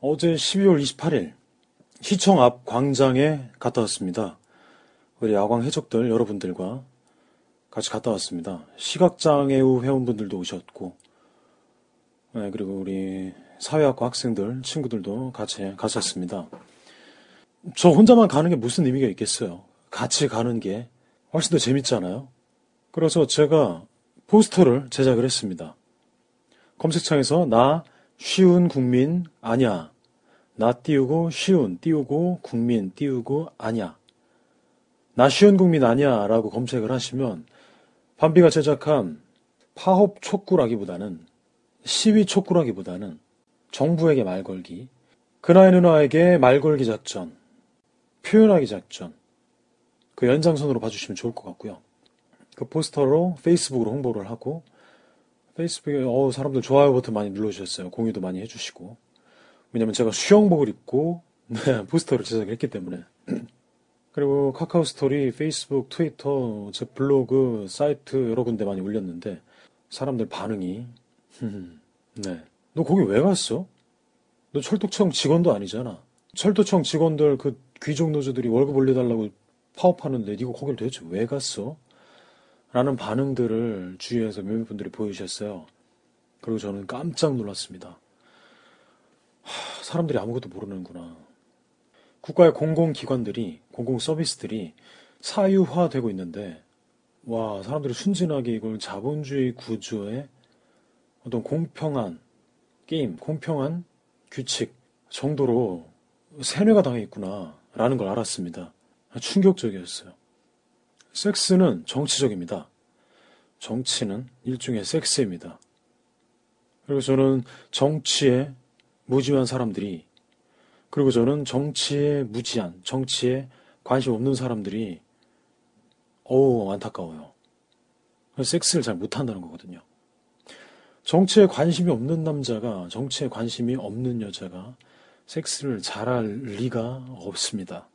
어제 12월 28일, 시청 앞 광장에 갔다 왔습니다. 우리 야광 해적들 여러분들과 같이 갔다 왔습니다. 시각장애우 회원분들도 오셨고, 네, 그리고 우리 사회학과 학생들, 친구들도 같이 갔었습니다. 저 혼자만 가는 게 무슨 의미가 있겠어요. 같이 가는 게 훨씬 더 재밌잖아요. 그래서 제가 포스터를 제작을 했습니다. 검색창에서 나 쉬운 국민 아냐. 나 띄우고 쉬운 띄우고 국민 띄우고 아냐. 나 쉬운 국민 아냐 라고 검색을 하시면 반비가 제작한 파업 촉구라기보다는 시위 촉구라기보다는 정부에게 말 걸기, 그나의 누나에게 말 걸기 작전, 표현하기 작전, 그 연장선으로 봐주시면 좋을 것 같고요. 그 포스터로 페이스북으로 홍보를 하고 페이스북에 어 사람들 좋아요 버튼 많이 눌러주셨어요. 공유도 많이 해주시고 왜냐면 제가 수영복을 입고 네, 포스터를 제작했기 때문에 그리고 카카오 스토리, 페이스북, 트위터, 제 블로그, 사이트 여러 군데 많이 올렸는데 사람들 반응이 네. 너 거기 왜 갔어? 너 철도청 직원도 아니잖아. 철도청 직원들 그 귀족 노조들이 월급 올려달라고 파업하는데 니가 거길 도대체 왜 갔어? 라는 반응들을 주위에서 몇몇 분들이 보여주셨어요. 그리고 저는 깜짝 놀랐습니다. 하, 사람들이 아무것도 모르는구나. 국가의 공공기관들이, 공공서비스들이 사유화되고 있는데, 와, 사람들이 순진하게 이걸 자본주의 구조의 어떤 공평한 게임, 공평한 규칙 정도로 세뇌가 당해 있구나, 라는 걸 알았습니다. 충격적이었어요. 섹스는 정치적입니다. 정치는 일종의 섹스입니다. 그리고 저는 정치에 무지한 사람들이, 그리고 저는 정치에 무지한, 정치에 관심 없는 사람들이, 어우, 안타까워요. 섹스를 잘 못한다는 거거든요. 정치에 관심이 없는 남자가, 정치에 관심이 없는 여자가 섹스를 잘할 리가 없습니다.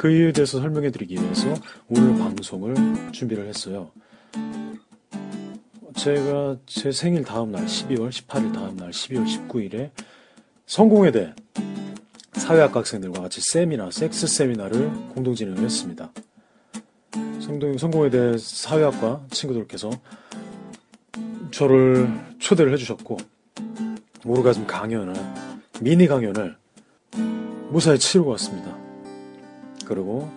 그 이유에 대해서 설명해 드리기 위해서 오늘 방송을 준비를 했어요. 제가 제 생일 다음 날 12월 18일 다음 날 12월 19일에 성공회대 사회학과 학생들과 같이 세미나, 섹스 세미나를 공동 진행을 했습니다. 성동, 성공회대 사회학과 친구들께서 저를 초대를 해주셨고 오르가즘 강연을 미니 강연을 무사히 치르고 왔습니다. 그리고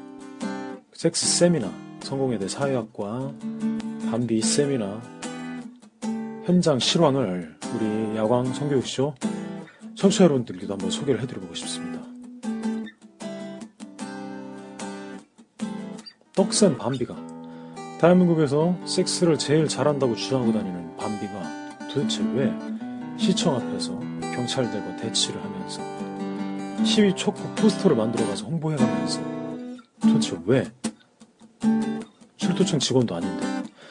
섹스 세미나, 성공회대 사회학과 반비 세미나 현장 실황을 우리 야광 성교육쇼 청취자 여러분들께도 한번 소개를 해드려보고 싶습니다. 떡센 반비가 대한민국에서 섹스를 제일 잘한다고 주장하고 다니는 반비가 도대체 왜 시청 앞에서 경찰들과 대치를 하면서 시위 촉구 포스터를 만들어가서 홍보해가면서 도대체 왜 출도청 직원도 아닌데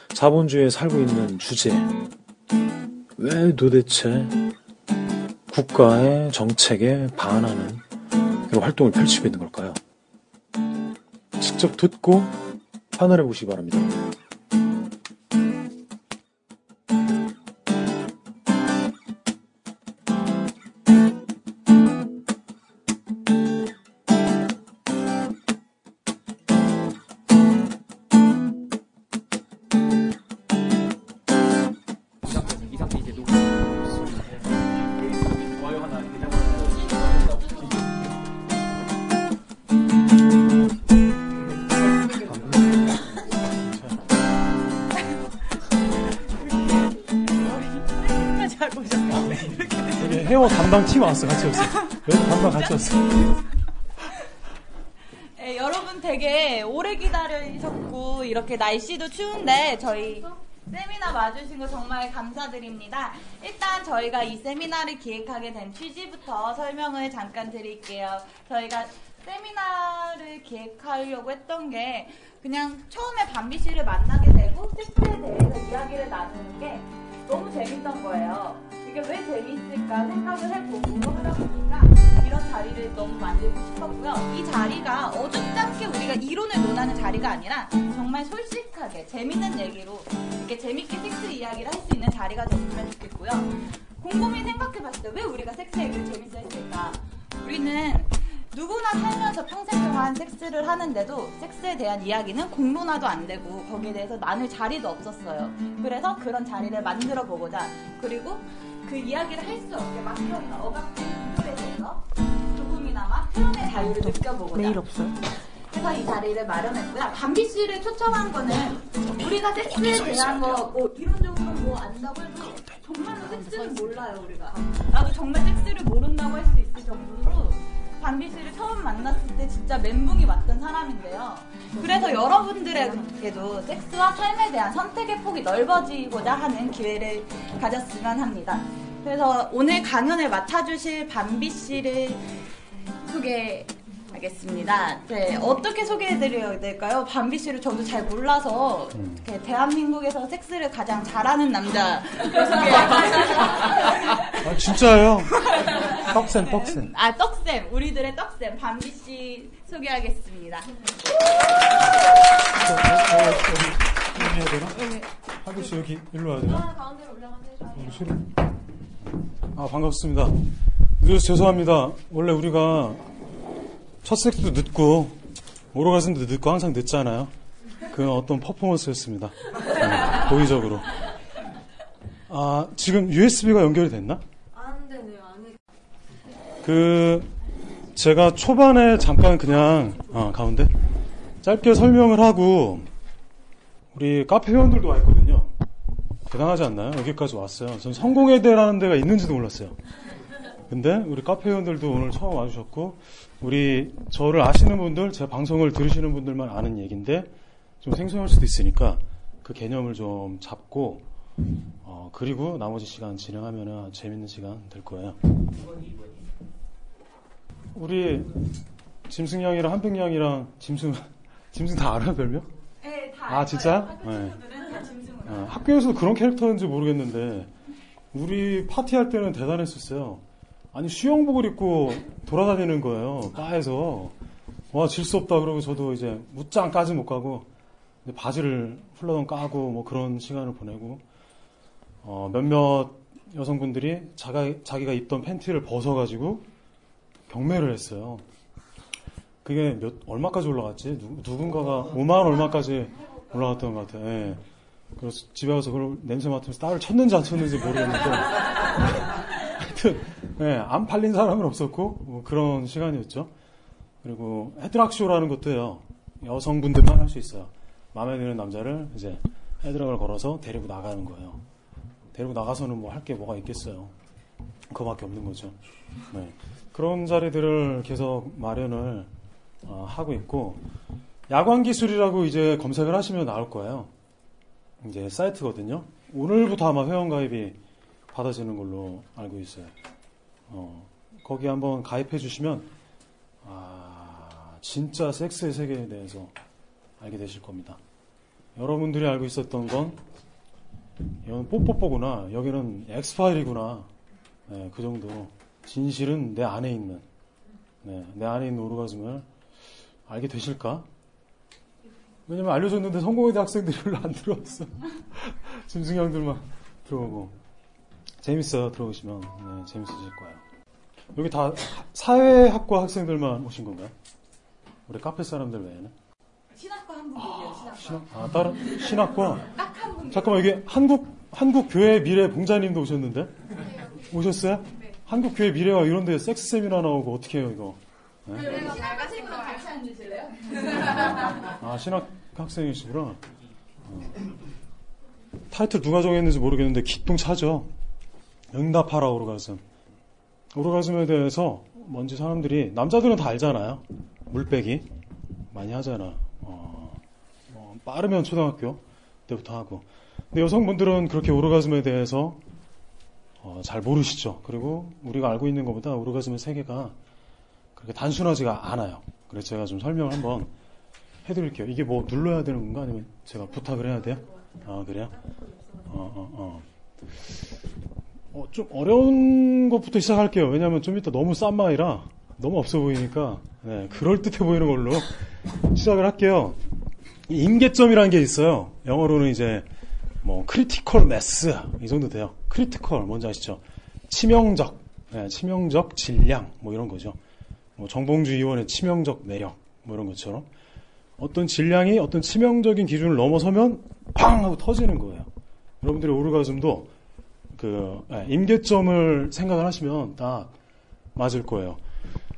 자본주의에 살고 있는 주제에 왜 도대체 국가의 정책에 반하는 이런 활동을 펼치고 있는 걸까요? 직접 듣고 판단해 보시기 바랍니다. 담당 팀 왔어, 같이 왔어. 여기 담당 같이 왔어. 네, 여러분 되게 오래 기다리셨고 이렇게 날씨도 추운데 저희 세미나 와주신 거 정말 감사드립니다. 일단 저희가 이 세미나를 기획하게 된 취지부터 설명을 잠깐 드릴게요. 저희가 세미나를 기획하려고 했던 게 그냥 처음에 밤비 씨를 만나게 되고 섹스에 대해서 이야기를 나누는 게 너무 재밌던 거예요. 이게 왜 재밌을까 생각을 해보고 하다 보니까 이런 자리를 너무 만들고 싶었고요. 이 자리가 어줍잖게 우리가 이론을 논하는 자리가 아니라 정말 솔직하게 재밌는 얘기로 이렇게 재밌게 섹스 이야기를 할 수 있는 자리가 됐으면 좋겠고요. 곰곰이 생각해봤을 때 왜 우리가 섹스 얘기를 재밌어 했을까? 우리는 누구나 살면서 평생 동안 섹스를 하는데도 섹스에 대한 이야기는 공론화도 안 되고 거기에 대해서 나눌 자리도 없었어요. 그래서 그런 자리를 만들어 보고자 그리고 그 이야기를 할 수 없게 막혀있는 억압된 구조에 대해서 조금이나마 표현의 자유를 느껴보고자 메일 없어요? 그래서 이 자리를 마련했고요. 담비 씨를 초청한 거는 우리가 섹스에 대한 거 뭐 이론적으로 뭐 안다고 해도 정말로 섹스를 몰라요 우리가. 나도 정말 섹스를 모른다고 할 수 있을 정도로 담비 씨를 처음 만났을 때 진짜 멘붕이 왔던 사람인데요. 그래서 여러분들에게도 섹스와 삶에 대한 선택의 폭이 넓어지고자 하는 기회를 가졌으면 합니다. 그래서 오늘 강연을 맡아주실 밤비 씨를 소개 하겠습니다. 네, 어떻게 소개해드려야 될까요? 밤비 씨를 저도 잘 몰라서 이렇게 대한민국에서 섹스를 가장 잘하는 남자 소개할게요. 아, 진짜예요? 떡쌤, 떡쌤. 아 떡쌤, 우리들의 떡쌤 밤비 씨 소개하겠습니다. 해야 되나? 하규 씨 여기 일로 와야 되나? 여기 소리. 아 반갑습니다. 늦어서 죄송합니다. 원래 우리가 첫 섹스도 늦고 오로가슴도 늦고 항상 늦잖아요. 그건 어떤 퍼포먼스였습니다. 네, 고의적으로. 아 지금 USB가 연결이 됐나? 그 제가 초반에 잠깐 그냥 어, 가운데 짧게 설명을 하고 우리 카페 회원들도 와 있거든요. 대단하지 않나요? 여기까지 왔어요. 전 성공회대라는 데가 있는지도 몰랐어요. 근데 우리 카페 회원들도 오늘 처음 와주셨고 우리 저를 아시는 분들, 제 방송을 들으시는 분들만 아는 얘기인데 좀 생소할 수도 있으니까 그 개념을 좀 잡고 어, 그리고 나머지 시간 진행하면 재밌는 시간 될 거예요. 우리 짐승 양이랑 한평 양이랑 짐승 짐승 다 알아요 별명? 네, 다 아, 알아요. 진짜? 학교 네. 친구들은 다 짐승으로. 어, 학교에서도 그런 캐릭터인지 모르겠는데 우리 파티할 때는 대단했었어요. 아니 수영복을 입고 돌아다니는 거예요. 바에서 와 질 수 없다 그러고 저도 이제 무장까지 못 가고 바지를 훌러덩 까고 뭐 그런 시간을 보내고 어, 몇몇 여성분들이 자가, 자기가 입던 팬티를 벗어가지고 경매를 했어요. 그게 몇 얼마까지 올라갔지? 누, 누군가가 5만 원 얼마까지 올라갔던 것 같아요. 예. 그래서 집에 가서 그걸 냄새 맡으면서 딸을 쳤는지 안 쳤는지 모르겠는데 하여튼 예, 안 팔린 사람은 없었고 뭐 그런 시간이었죠. 그리고 헤드락쇼라는 것도요. 여성분들만 할 수 있어요. 마음에 드는 남자를 이제 헤드락을 걸어서 데리고 나가는 거예요. 데리고 나가서는 뭐 할 게 뭐가 있겠어요. 그거밖에 없는 거죠. 네. 그런 자리들을 계속 마련을 어, 하고 있고 야광 기술이라고 이제 검색을 하시면 나올 거예요. 이제 사이트거든요. 오늘부터 아마 회원 가입이 받아지는 걸로 알고 있어요. 어, 거기 한번 가입해 주시면 아, 진짜 섹스의 세계에 대해서 알게 되실 겁니다. 여러분들이 알고 있었던 건 이건 뽀뽀뽀구나. 여기는 엑스파일이구나. 네, 그 정도. 진실은 내 안에 있는, 네, 내 안에 있는 오르가즘을 알게 되실까? 왜냐면 알려줬는데 성공회대 학생들이 별로 안 들어왔어. 짐승 형들만 들어오고. 재밌어요, 들어오시면. 네, 재밌으실 거예요. 여기 다 사회학과 학생들만 오신 건가요? 우리 카페 사람들 외에는? 신학과 한 분이에요. 신학과. 신학, 아, 다른, 신학과? 딱 한 분. 잠깐만, 이게 한국, 한국 교회 미래 봉자님도 오셨는데? 오셨어요? 한국 교회 미래와 이런 데 섹스 세미나 나오고 어떻게 해요, 이거? 네? 친구 같이 앉으실래요? 아, 신학 학생이시구나. 어. 타이틀 누가 정했는지 모르겠는데 기똥차죠. 응답하라 오르가슴. 오르가즘에 대해서 뭔지 사람들이 남자들은 다 알잖아요. 물빼기 많이 하잖아. 어, 뭐 빠르면 초등학교 때부터 하고. 근데 여성분들은 그렇게 오르가즘에 대해서 어, 잘 모르시죠. 그리고 우리가 알고 있는 것보다 오르가즘의 세계가 그렇게 단순하지가 않아요. 그래서 제가 좀 설명을 한번 해드릴게요. 이게 뭐 눌러야 되는 건가? 아니면 제가 부탁을 해야 돼요? 아, 그래요? 어, 어, 어. 어, 좀 어려운 것부터 시작할게요. 왜냐하면 좀 이따 너무 싼 마이라 너무 없어 보이니까 네, 그럴듯해 보이는 걸로 시작을 할게요. 이 임계점이라는 게 있어요. 영어로는 이제 뭐 critical mass 이 정도 돼요. critical 뭔지 아시죠? 치명적, 네, 치명적 질량 뭐 이런 거죠. 뭐 정봉주 의원의 치명적 매력 뭐 이런 것처럼 어떤 질량이 어떤 치명적인 기준을 넘어서면 팡 하고 터지는 거예요. 여러분들의 오르가즘도 그 예, 임계점을 생각을 하시면 딱 맞을 거예요.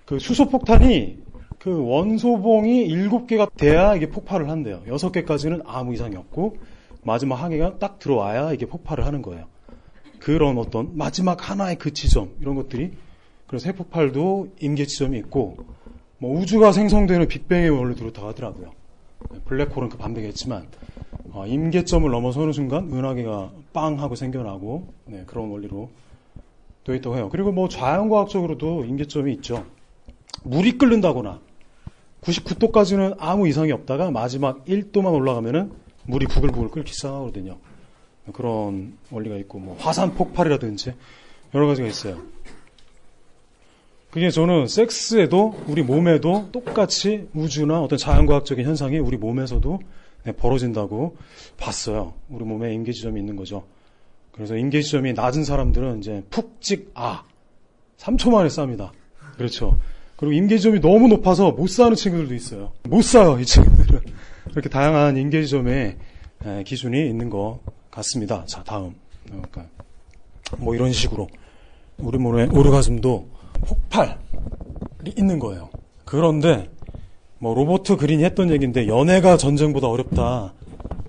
그 수소폭탄이 그 원소봉이 7개가 돼야 이게 폭발을 한대요. 6개까지는 아무 이상이 없고 마지막 한 개가 딱 들어와야 이게 폭발을 하는 거예요. 그런 어떤 마지막 하나의 그 지점 이런 것들이 그래서 핵폭발도 임계 지점이 있고 뭐 우주가 생성되는 빅뱅의 원리로 다 하더라고요. 블랙홀은 그 반대겠지만 어, 임계점을 넘어서는 순간 은하계가 빵 하고 생겨나고 네, 그런 원리로 되어 있다고 해요. 그리고 뭐 자연과학적으로도 임계점이 있죠. 물이 끓는다거나 99도까지는 아무 이상이 없다가 마지막 1도만 올라가면은 물이 부글부글 끓기 시작하거든요. 그런 원리가 있고 뭐 화산 폭발이라든지 여러 가지가 있어요. 그게 저는 섹스에도 우리 몸에도 똑같이 우주나 어떤 자연과학적인 현상이 우리 몸에서도 네, 벌어진다고 봤어요. 우리 몸에 임계 지점이 있는 거죠. 그래서 임계 지점이 낮은 사람들은 이제 푹 찍 아 3초 만에 쌉니다. 그렇죠. 그리고 임계 지점이 너무 높아서 못 사는 친구들도 있어요. 못 사요 이 친구들은. 이렇게 다양한 임계 지점의 기준이 있는 것 같습니다. 자 다음 그러니까 뭐 이런 식으로 우리 몸의 오르가즘도 폭발이 있는 거예요. 그런데 뭐 로버트 그린이 했던 얘기인데 연애가 전쟁보다 어렵다.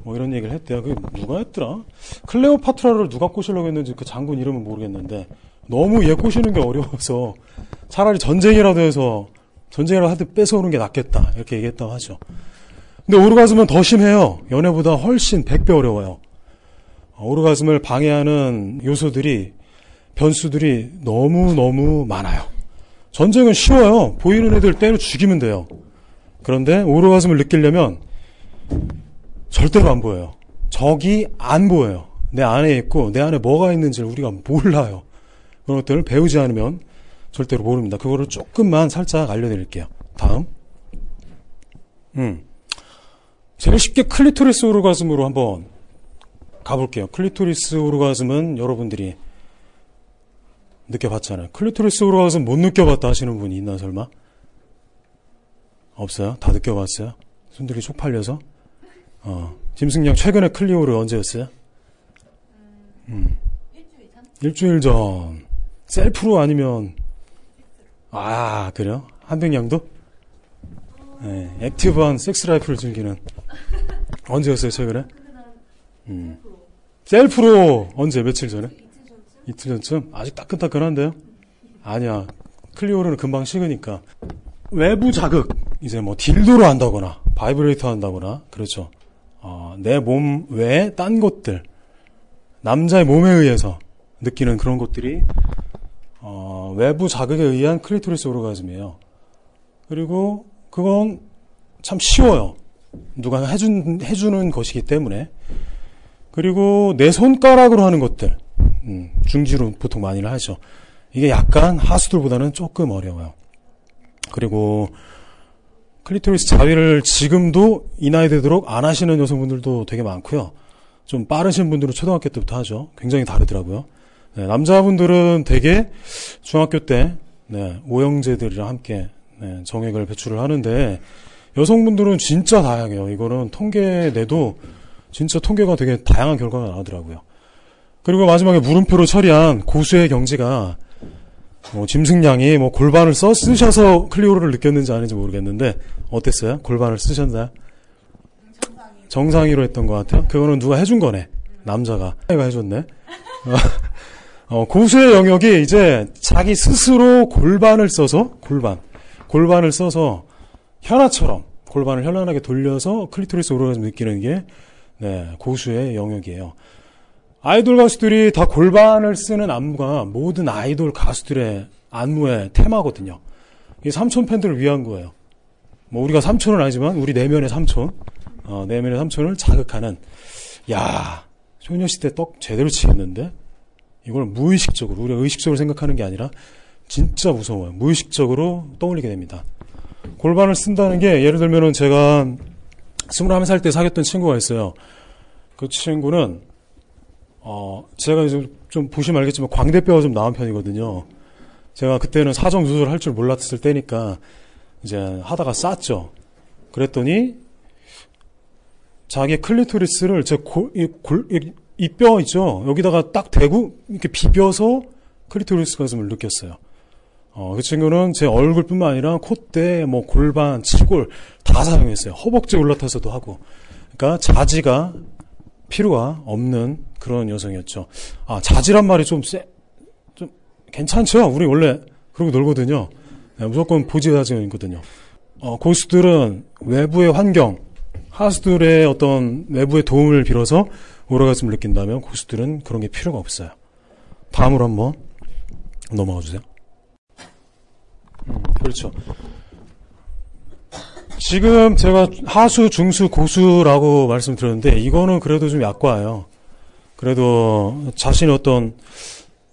뭐 이런 얘기를 했대요. 그게 누가 했더라? 클레오파트라를 누가 꼬시려고 했는지 그 장군 이름은 모르겠는데 너무 얘 꼬시는 게 어려워서 차라리 전쟁이라도 해서 전쟁이라도 하든 뺏어오는 게 낫겠다. 이렇게 얘기했다고 하죠. 근데 오르가즘은 더 심해요. 연애보다 훨씬 100배 어려워요. 오르가즘을 방해하는 요소들이 변수들이 너무너무 많아요. 전쟁은 쉬워요. 보이는 애들 때려 죽이면 돼요. 그런데 오르가즘을 느끼려면 절대로 안 보여요. 적이 안 보여요. 내 안에 있고 내 안에 뭐가 있는지를 우리가 몰라요. 그런 것들을 배우지 않으면 절대로 모릅니다. 그거를 조금만 살짝 알려드릴게요. 다음. 음. 제일 쉽게 클리토리스 오르가즘으로 한번 가볼게요. 클리토리스 오르가즘은 여러분들이 느껴봤잖아요. 클리토리스 오르가즘 못 느껴봤다 하시는 분이 있나 설마? 없어요? 다 느껴봤어요? 손들이 쪽팔려서? 어. 짐승양 최근에 클리오르 언제였어요? 음. 일주일 전. 셀프로 아니면, 아, 그래요? 한백양도? 네, 액티브한 섹스 라이프를 즐기는. 언제였어요, 최근에? 음. 셀프로, 언제, 며칠 전에? 이틀 전쯤? 아직 따끈따끈한데요? 아니야. 클리오르는 금방 식으니까. 외부 자극, 이제 뭐 딜도를 한다거나, 바이브레이터 한다거나, 그렇죠. 어, 내 몸 외에 딴 것들, 남자의 몸에 의해서 느끼는 그런 것들이, 어, 외부 자극에 의한 클리토리스 오르가즘이에요. 그리고 그건 참 쉬워요. 누가 해준, 해주는 것이기 때문에. 그리고 내 손가락으로 하는 것들, 음, 중지로 보통 많이를 하죠. 이게 약간 하수들보다는 조금 어려워요. 그리고 클리토리스 자위를 지금도 이 나이 되도록 안 하시는 여성분들도 되게 많고요. 좀 빠르신 분들은 초등학교 때부터 하죠. 굉장히 다르더라고요. 네, 남자분들은 되게 중학교 때 네, 오형제들이랑 함께 네, 정액을 배출을 하는데 여성분들은 진짜 다양해요. 이거는 통계 내도 진짜 통계가 되게 다양한 결과가 나오더라고요. 그리고 마지막에 물음표로 처리한 고수의 경지가 뭐 짐승량이 뭐 골반을 써 쓰셔서 클리오를 느꼈는지 아닌지 모르겠는데 어땠어요? 골반을 쓰셨나요? 정상이로 했던 것 같아요. 그거는 누가 해준 거네. 남자가. 애가 해줬네. 어, 고수의 영역이 이제 자기 스스로 골반을 써서 골반 골반을 써서 현아처럼 골반을 현란하게 돌려서 클리토리스 오르가즘 느끼는 게 네, 고수의 영역이에요. 아이돌 가수들이 다 골반을 쓰는 안무가 모든 아이돌 가수들의 안무의 테마거든요. 이게 삼촌 팬들을 위한 거예요. 뭐 우리가 삼촌은 아니지만 우리 내면의 삼촌, 어, 내면의 삼촌을 자극하는 야 소녀시대 떡 제대로 치겠는데 이걸 무의식적으로 우리가 의식적으로 생각하는 게 아니라 진짜 무서워요. 무의식적으로 떠올리게 됩니다. 골반을 쓴다는 게 예를 들면은 제가 21살 때 사귀었던 친구가 있어요. 그 친구는 어 제가 이제 좀 보시면 알겠지만 광대뼈가 좀 나은 편이거든요. 제가 그때는 사정 수술을 할줄 몰랐을 때니까 이제 하다가 쌌죠. 그랬더니 자기 클리토리스를 제골이 뼈 있죠. 여기다가 딱 대고 이렇게 비벼서 클리토리스 오르가슴을 느꼈어요. 어, 그 친구는 제 얼굴뿐만 아니라 콧대, 뭐 골반, 치골 다 사용했어요. 허벅지 올라타서도 하고. 그러니까 자지가 필요가 없는 그런 여성이었죠. 아 자지란 말이 좀 세, 좀 괜찮죠. 우리 원래 그러고 놀거든요. 네, 무조건 보지자지거든요. 어, 고수들은 외부의 환경, 하수들의 어떤 외부의 도움을 빌어서 오르가즘을 느낀다면 고수들은 그런 게 필요가 없어요. 다음으로 한번 넘어가 주세요. 음, 그렇죠. 지금 제가 하수, 중수, 고수라고 말씀드렸는데 이거는 그래도 좀 약과예요. 그래도 자신의 어떤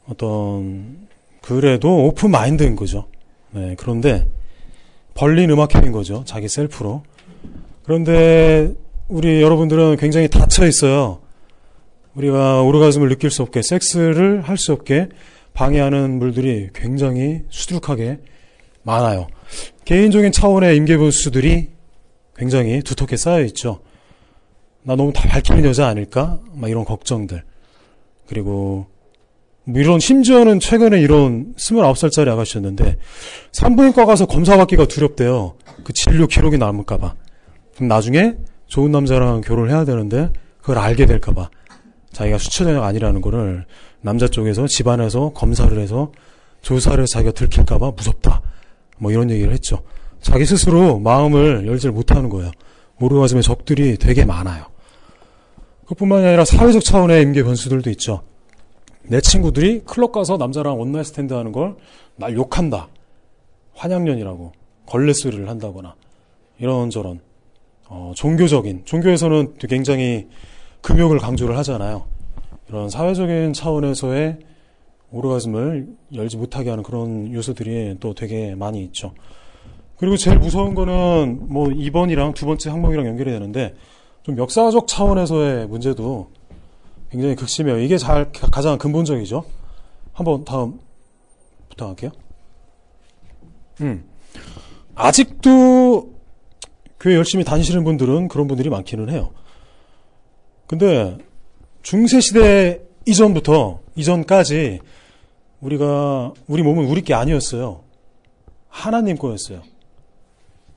어떤 그래도 오픈 마인드인 거죠. 네, 그런데 벌린 음악회인 거죠. 자기 셀프로. 그런데 우리 여러분들은 굉장히 닫혀 있어요. 우리가 오르가즘을 느낄 수 없게 섹스를 할 수 없게 방해하는 물들이 굉장히 수두룩하게 많아요. 개인적인 차원의 임계부수들이 굉장히 두텁게 쌓여 있죠. 나 너무 다 밝히는 여자 아닐까? 막 이런 걱정들. 그리고 뭐 이런 심지어는 최근에 이런 29살짜리 아가씨였는데 산부인과 가서 검사받기가 두렵대요. 그 진료 기록이 남을까 봐. 그럼 나중에 좋은 남자랑 결혼을 해야 되는데 그걸 알게 될까 봐 자기가 수천자가 아니라는 거를 남자 쪽에서 집안에서 검사를 해서 조사를 자기가 들킬까 봐 무섭다. 뭐 이런 얘기를 했죠. 자기 스스로 마음을 열지 못하는 거예요. 오르가즘의 적들이 되게 많아요. 그뿐만이 아니라 사회적 차원의 임계 변수들도 있죠. 내 친구들이 클럽 가서 남자랑 one night stand 하는 걸 날 욕한다. 화냥년이라고 걸레 소리를 한다거나 이런저런 어, 종교적인 종교에서는 굉장히 금욕을 강조를 하잖아요. 이런 사회적인 차원에서의 오르가즘을 열지 못하게 하는 그런 요소들이 또 되게 많이 있죠. 그리고 제일 무서운 거는 뭐 2번이랑 두 번째 항목이랑 연결이 되는데 좀 역사적 차원에서의 문제도 굉장히 극심해요. 이게 잘 가장 근본적이죠. 한번 다음 부탁할게요. 음. 아직도 교회 열심히 다니시는 분들은 그런 분들이 많기는 해요. 근데 중세 시대 이전부터 이전까지 우리가 우리 몸은 우리 게 아니었어요. 하나님 거였어요.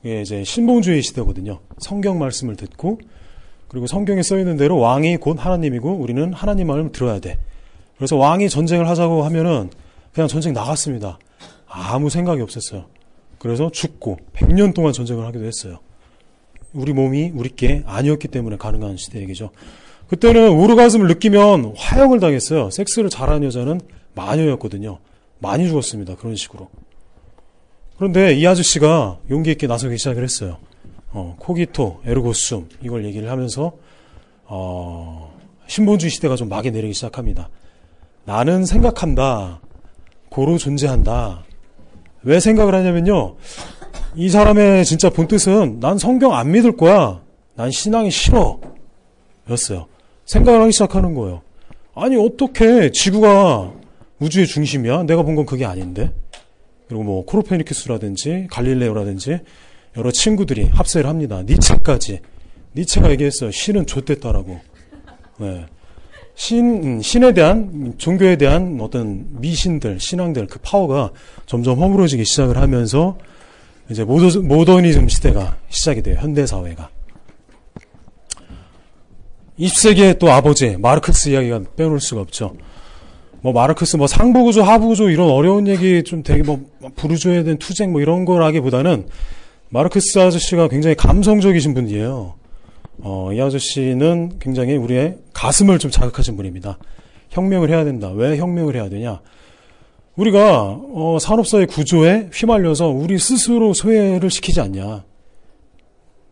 이게 이제 신봉주의 시대거든요. 성경 말씀을 듣고 그리고 성경에 써 있는 대로 왕이 곧 하나님이고 우리는 하나님 말을 들어야 돼. 그래서 왕이 전쟁을 하자고 하면은 그냥 전쟁 나갔습니다. 아무 생각이 없었어요. 그래서 죽고 100년 동안 전쟁을 하기도 했어요. 우리 몸이 우리께 아니었기 때문에 가능한 시대 얘기죠. 그때는 오르가즘을 느끼면 화형을 당했어요. 섹스를 잘하는 여자는 마녀였거든요. 많이 죽었습니다. 그런 식으로. 그런데 이 아저씨가 용기 있게 나서기 시작을 했어요. 어, 코기토, 에르고숨 이걸 얘기를 하면서 어, 신본주의 시대가 좀 막이 내리기 시작합니다. 나는 생각한다. 고로 존재한다. 왜 생각을 하냐면요. 이 사람의 진짜 본뜻은 난 성경 안 믿을 거야. 난 신앙이 싫어. 였어요. 생각을 하기 시작하는 거예요. 아니, 어떻게 지구가 우주의 중심이야? 내가 본 건 그게 아닌데? 그리고 뭐, 코르페니쿠스라든지, 갈릴레오라든지, 여러 친구들이 합세를 합니다. 니체까지. 니체가 얘기했어요. 신은 좆됐다라고. 네. 신, 음, 신에 대한, 종교에 대한 어떤 미신들, 신앙들, 그 파워가 점점 허물어지기 시작을 하면서 이제 모더, 모더니즘 시대가 시작이 돼요. 현대사회가. 20세기의 또 아버지, 마르크스 이야기가 빼놓을 수가 없죠. 뭐 마르크스 뭐 상부구조 하부구조 이런 어려운 얘기 좀 되게 뭐 부르주에 대한 투쟁 뭐 이런 거라기보다는 마르크스 아저씨가 굉장히 감성적이신 분이에요. 어, 이 아저씨는 굉장히 우리의 가슴을 좀 자극하신 분입니다. 혁명을 해야 된다. 왜 혁명을 해야 되냐? 우리가 어, 산업사회 구조에 휘말려서 우리 스스로 소외를 시키지 않냐.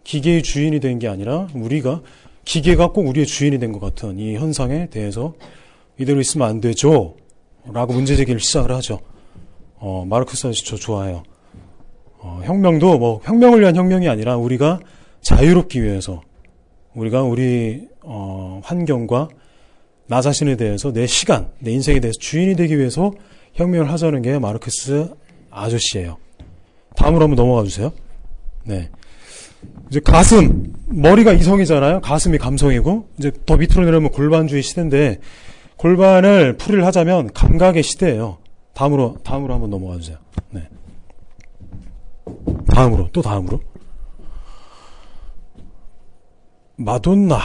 기계의 주인이 된 게 아니라 우리가 기계가 꼭 우리의 주인이 된 것 같은 이 현상에 대해서 이대로 있으면 안 되죠. 라고 문제제기를 시작을 하죠. 어, 마르크스 아저씨 저 좋아해요. 어, 혁명도 뭐 혁명을 위한 혁명이 아니라 우리가 자유롭기 위해서 우리가 우리 어, 환경과 나 자신에 대해서 내 시간, 내 인생에 대해서 주인이 되기 위해서 혁명을 하자는 게 마르크스 아저씨예요. 다음으로 한번 넘어가 주세요. 네. 이제 가슴, 머리가 이성이잖아요. 가슴이 감성이고 이제 더 밑으로 내려오면 골반주의 시대인데 골반을 풀이를 하자면 감각의 시대예요. 다음으로 다음으로 한번 넘어가 주세요. 네. 다음으로 또 다음으로 마돈나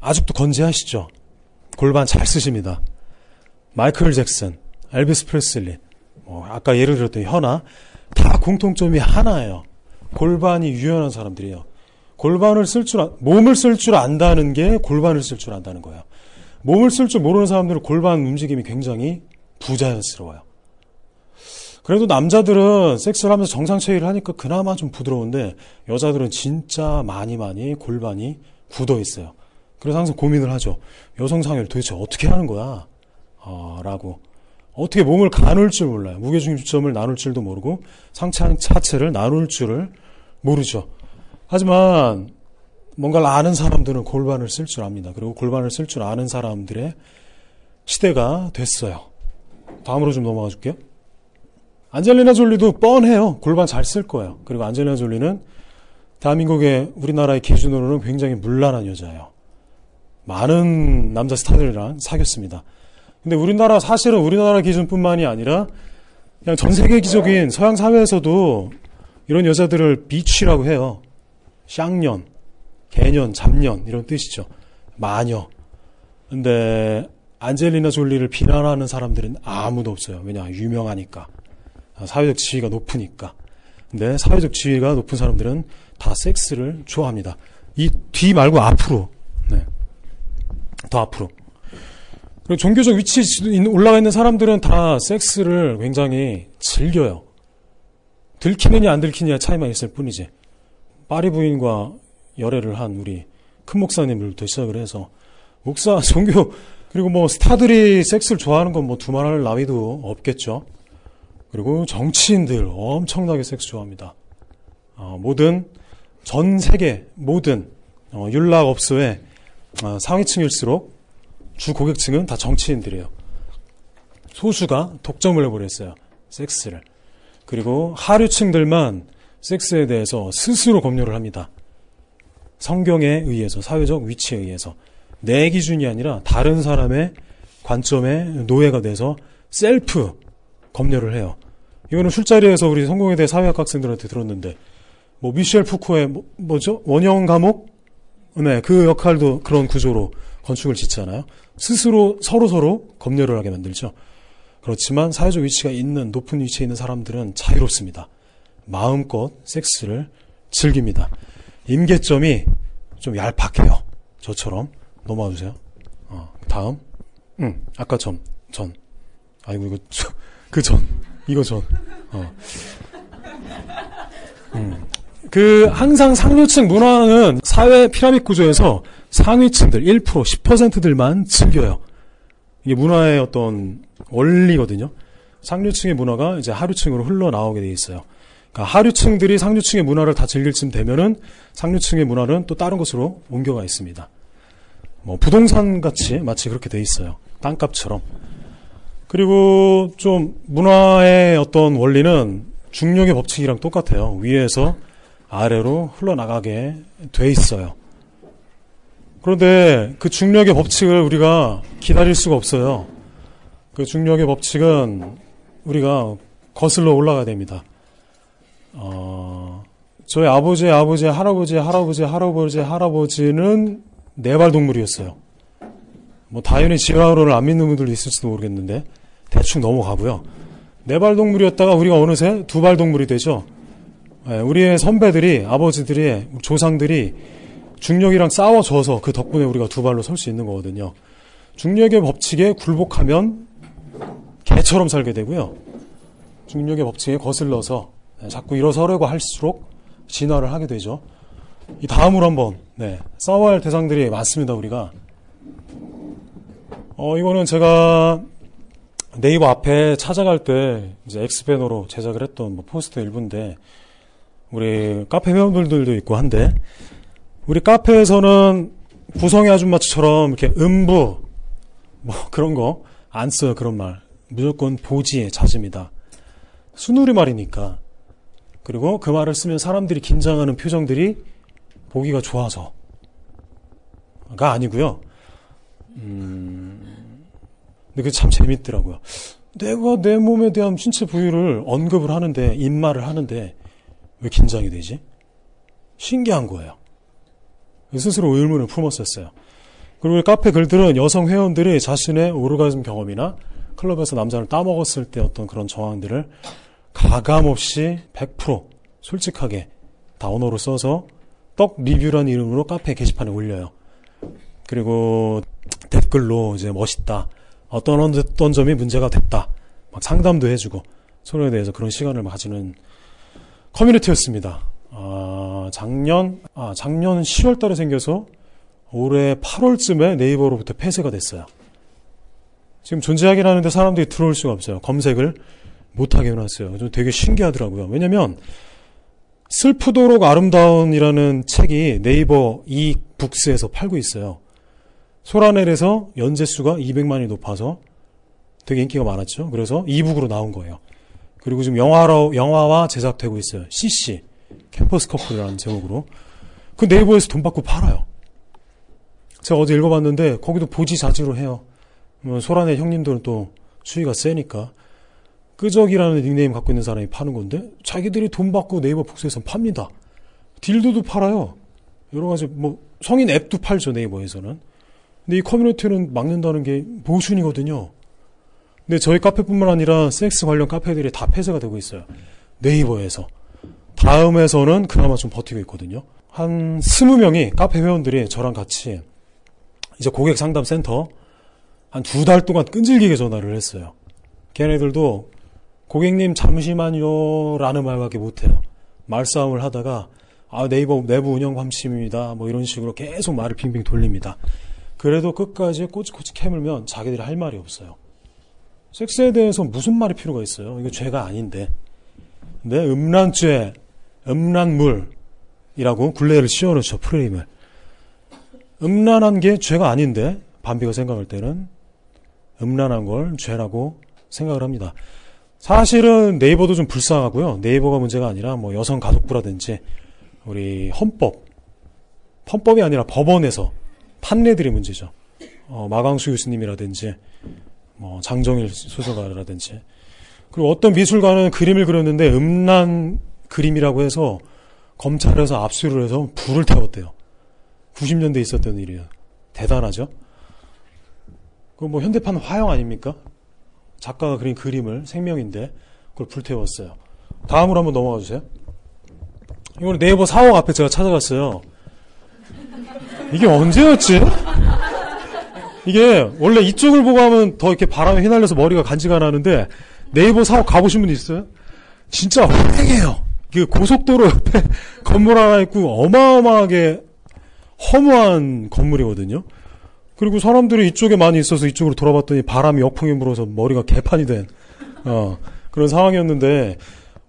아직도 건재하시죠. 골반 잘 쓰십니다. 마이클 잭슨, 엘비스 프레슬리, 뭐 아까 예를 들었던 현아 다 공통점이 하나예요. 골반이 유연한 사람들이에요. 골반을 쓸 줄, 몸을 쓸 줄 안다는 게 골반을 쓸 줄 안다는 거예요. 몸을 쓸 줄 모르는 사람들은 골반 움직임이 굉장히 부자연스러워요. 그래도 남자들은 섹스를 하면서 정상 체위를 하니까 그나마 좀 부드러운데 여자들은 진짜 많이 많이 골반이 굳어 있어요. 그래서 항상 고민을 하죠. 여성 상열 도대체 어떻게 하는 거야? 어, 라고. 어떻게 몸을 가눌 줄 몰라요. 무게중심점을 나눌 줄도 모르고 상체 하체를 나눌 줄을 모르죠. 하지만 뭔가를 아는 사람들은 골반을 쓸 줄 압니다. 그리고 골반을 쓸 줄 아는 사람들의 시대가 됐어요. 다음으로 좀 넘어가 줄게요. 안젤리나 졸리도 뻔해요. 골반 잘 쓸 거예요. 그리고 안젤리나 졸리는 대한민국의 우리나라의 기준으로는 굉장히 물란한 여자예요. 많은 남자 스타들이랑 사귀었습니다. 근데 우리나라 사실은 우리나라 기준뿐만이 아니라 그냥 전 세계적인 서양 사회에서도 이런 여자들을 비취라고 해요. 쌍년, 개년, 잡년 이런 뜻이죠. 마녀. 근데 안젤리나 졸리를 비난하는 사람들은 아무도 없어요. 왜냐 유명하니까. 사회적 지위가 높으니까. 근데 사회적 지위가 높은 사람들은 다 섹스를 좋아합니다. 이 뒤 말고 앞으로. 네. 더 앞으로. 그리고 종교적 위치에 올라가 있는 사람들은 다 섹스를 굉장히 즐겨요. 들키느냐 안 들키느냐 차이만 있을 뿐이지. 파리 부인과 열애를 한 우리 큰 목사님들부터 시작을 해서 목사 종교 그리고 뭐 스타들이 섹스를 좋아하는 건 뭐 두말할 나위도 없겠죠. 그리고 정치인들 엄청나게 섹스 좋아합니다. 어, 모든 전 세계 모든 어, 윤락업소의 어, 상위층일수록 주 고객층은 다 정치인들이에요. 소수가 독점을 해버렸어요. 섹스를. 그리고 하류층들만 섹스에 대해서 스스로 검열을 합니다. 성경에 의해서, 사회적 위치에 의해서. 내 기준이 아니라 다른 사람의 관점에 노예가 돼서 셀프 검열을 해요. 이거는 술자리에서 우리 성공에 대해 사회학 학생들한테 들었는데, 뭐, 미셸 푸코의, 뭐, 죠 원형 감옥? 네, 그 역할도 그런 구조로 건축을 짓잖아요. 스스로 서로 서로 검열을 하게 만들죠. 그렇지만 사회적 위치가 있는 높은 위치에 있는 사람들은 자유롭습니다. 마음껏 섹스를 즐깁니다. 임계점이 좀 얄팍해요. 저처럼 넘어와 주세요. 어, 다음. 응, 아까 전, 전. 아이고 이거 그 전, 이거 전. 어. 음. 그 항상 상류층 문화는 사회 피라미드 구조에서 상위층들 1% 10%들만 즐겨요. 이게 문화의 어떤 원리거든요. 상류층의 문화가 이제 하류층으로 흘러나오게 돼 있어요. 그러니까 하류층들이 상류층의 문화를 다 즐길 쯤 되면은 상류층의 문화는 또 다른 곳으로 옮겨가 있습니다. 뭐 부동산 같이 마치 그렇게 돼 있어요. 땅값처럼. 그리고 좀 문화의 어떤 원리는 중력의 법칙이랑 똑같아요. 위에서 아래로 흘러나가게 돼 있어요. 그런데 그 중력의 법칙을 우리가 기다릴 수가 없어요. 그 중력의 법칙은 우리가 거슬러 올라가야 됩니다. 어, 저희 아버지, 아버지, 할아버지, 할아버지, 할아버지, 할아버지는 네발 동물이었어요. 뭐 당연히 지하로를 안 믿는 분들도 있을지도 모르겠는데 대충 넘어가고요. 네발 동물이었다가 우리가 어느새 두 발 동물이 되죠. 예, 우리의 선배들이 아버지들이 조상들이 중력이랑 싸워져서 그 덕분에 우리가 두 발로 설 수 있는 거거든요. 중력의 법칙에 굴복하면 개처럼 살게 되고요. 중력의 법칙에 거슬러서 네, 자꾸 일어서려고 할수록 진화를 하게 되죠. 이 다음으로 한번 네, 싸워야 할 대상들이 많습니다. 우리가 어 이거는 제가 네이버 앞에 찾아갈 때 이제 엑스배너로 제작을 했던 뭐 포스터 일부인데 우리 카페 회원들도 있고 한데 우리 카페에서는 구성의 아줌마처럼 이렇게 음부 뭐 그런 거 안 써요 그런 말 무조건 보지에 잦습니다 순우리 말이니까 그리고 그 말을 쓰면 사람들이 긴장하는 표정들이 보기가 좋아서가 아니고요 음 그게 참 재밌더라고요 내가 내 몸에 대한 신체 부위를 언급을 하는데 입말을 하는데 왜 긴장이 되지? 신기한 거예요. 스스로 의문을 품었었어요. 그리고 카페 글들은 여성 회원들이 자신의 오르가즘 경험이나 클럽에서 남자를 따먹었을 때 어떤 그런 정황들을 가감없이 100% 솔직하게 다 언어로 써서 떡 리뷰란 이름으로 카페 게시판에 올려요. 그리고 댓글로 이제 멋있다. 어떤 어떤 점이 문제가 됐다. 막 상담도 해주고 서로에 대해서 그런 시간을 가지는 커뮤니티였습니다. 아, 작년, 아, 작년 10월 달에 생겨서 올해 8월쯤에 네이버로부터 폐쇄가 됐어요. 지금 존재하긴 하는데 사람들이 들어올 수가 없어요. 검색을 못하게 해놨어요. 좀 되게 신기하더라고요. 왜냐면, 슬프도록 아름다운이라는 책이 네이버 이 북스에서 팔고 있어요. 소라넬에서 연재수가 200만이 높아서 되게 인기가 많았죠. 그래서 이북으로 나온 거예요. 그리고 지금 영화로, 영화화 제작되고 있어요. CC. 캠퍼스 커플이라는 제목으로. 그 네이버에서 돈 받고 팔아요. 제가 어제 읽어봤는데, 거기도 보지자지로 해요. 뭐 소란의 형님들은 또 수위가 세니까. 끄적이라는 닉네임 갖고 있는 사람이 파는 건데, 자기들이 돈 받고 네이버 북스에서 팝니다. 딜도도 팔아요. 여러 가지, 뭐, 성인 앱도 팔죠, 네이버에서는. 근데 이 커뮤니티는 막는다는 게 모순이거든요. 근데 저희 카페뿐만 아니라 섹스 관련 카페들이 다 폐쇄가 되고 있어요. 네이버에서. 다음에서는 그나마 좀 버티고 있거든요. 한 20명이 카페 회원들이 저랑 같이 이제 고객 상담 센터 한 두 달 동안 끈질기게 전화를 했어요. 걔네들도 고객님 잠시만요 라는 말밖에 못해요. 말싸움을 하다가 아 네이버 내부 운영 방침입니다. 뭐 이런 식으로 계속 말을 빙빙 돌립니다. 그래도 끝까지 꼬치꼬치 캐물면 자기들이 할 말이 없어요. 섹스에 대해서 무슨 말이 필요가 있어요? 이거 죄가 아닌데. 네, 음란죄, 음란물이라고 굴레를 씌워놓죠, 프레임을. 음란한 게 죄가 아닌데, 반비가 생각할 때는 음란한 걸 죄라고 생각을 합니다. 사실은 네이버도 좀 불쌍하고요. 네이버가 문제가 아니라 뭐 여성 가족부라든지 우리 헌법, 헌법이 아니라 법원에서 판례들이 문제죠. 어, 마광수 교수님이라든지 뭐 장정일 소설가라든지 그리고 어떤 미술가는 그림을 그렸는데 음란 그림이라고 해서 검찰에서 압수를 해서 불을 태웠대요. 90년대 있었던 일이에요. 대단하죠? 그뭐 현대판 화형 아닙니까? 작가가 그린 그림을 생명인데 그걸 불태웠어요. 다음으로 한번 넘어가 주세요. 이거는 네이버 사옥 앞에 제가 찾아갔어요. 이게 언제였지? 이게 원래 이쪽을 보고 하면 더 이렇게 바람에 휘날려서 머리가 간지가 나는데 네이버 사옥 가보신 분 있어요? 진짜 휑해요. 그 고속도로 옆에 건물 하나 있고 어마어마하게 허무한 건물이거든요. 그리고 사람들이 이쪽에 많이 있어서 이쪽으로 돌아봤더니 바람이 역풍이 불어서 머리가 개판이 된 어, 그런 상황이었는데